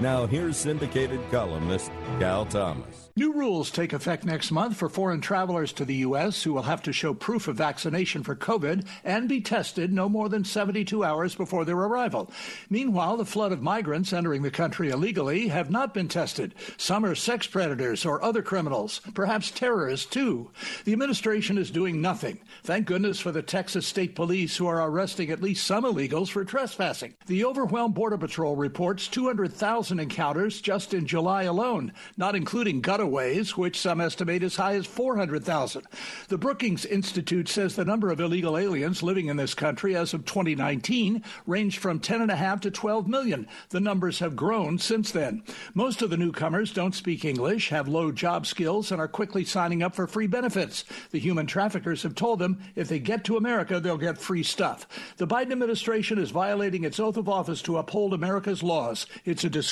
Now, here's syndicated columnist Cal Thomas. New rules take effect next month for foreign travelers to the U.S. who will have to show proof of vaccination for COVID and be tested no more than 72 hours before their arrival. Meanwhile, the flood of migrants entering the country illegally have not been tested. Some are sex predators or other criminals, perhaps terrorists too. The administration is doing nothing. Thank goodness for the Texas State Police who are arresting at least some illegals for trespassing. The overwhelmed Border Patrol reports 200,000 encounters just in July alone, not including gotaways, which some estimate as high as 400,000. The Brookings Institute says the number of illegal aliens living in this country as of 2019 ranged from 10.5 to 12 million. The numbers have grown since then. Most of the newcomers don't speak English, have low job skills, and are quickly signing up for free benefits. The human traffickers have told them if they get to America, they'll get free stuff. The Biden administration is violating its oath of office to uphold America's laws. It's a disgrace.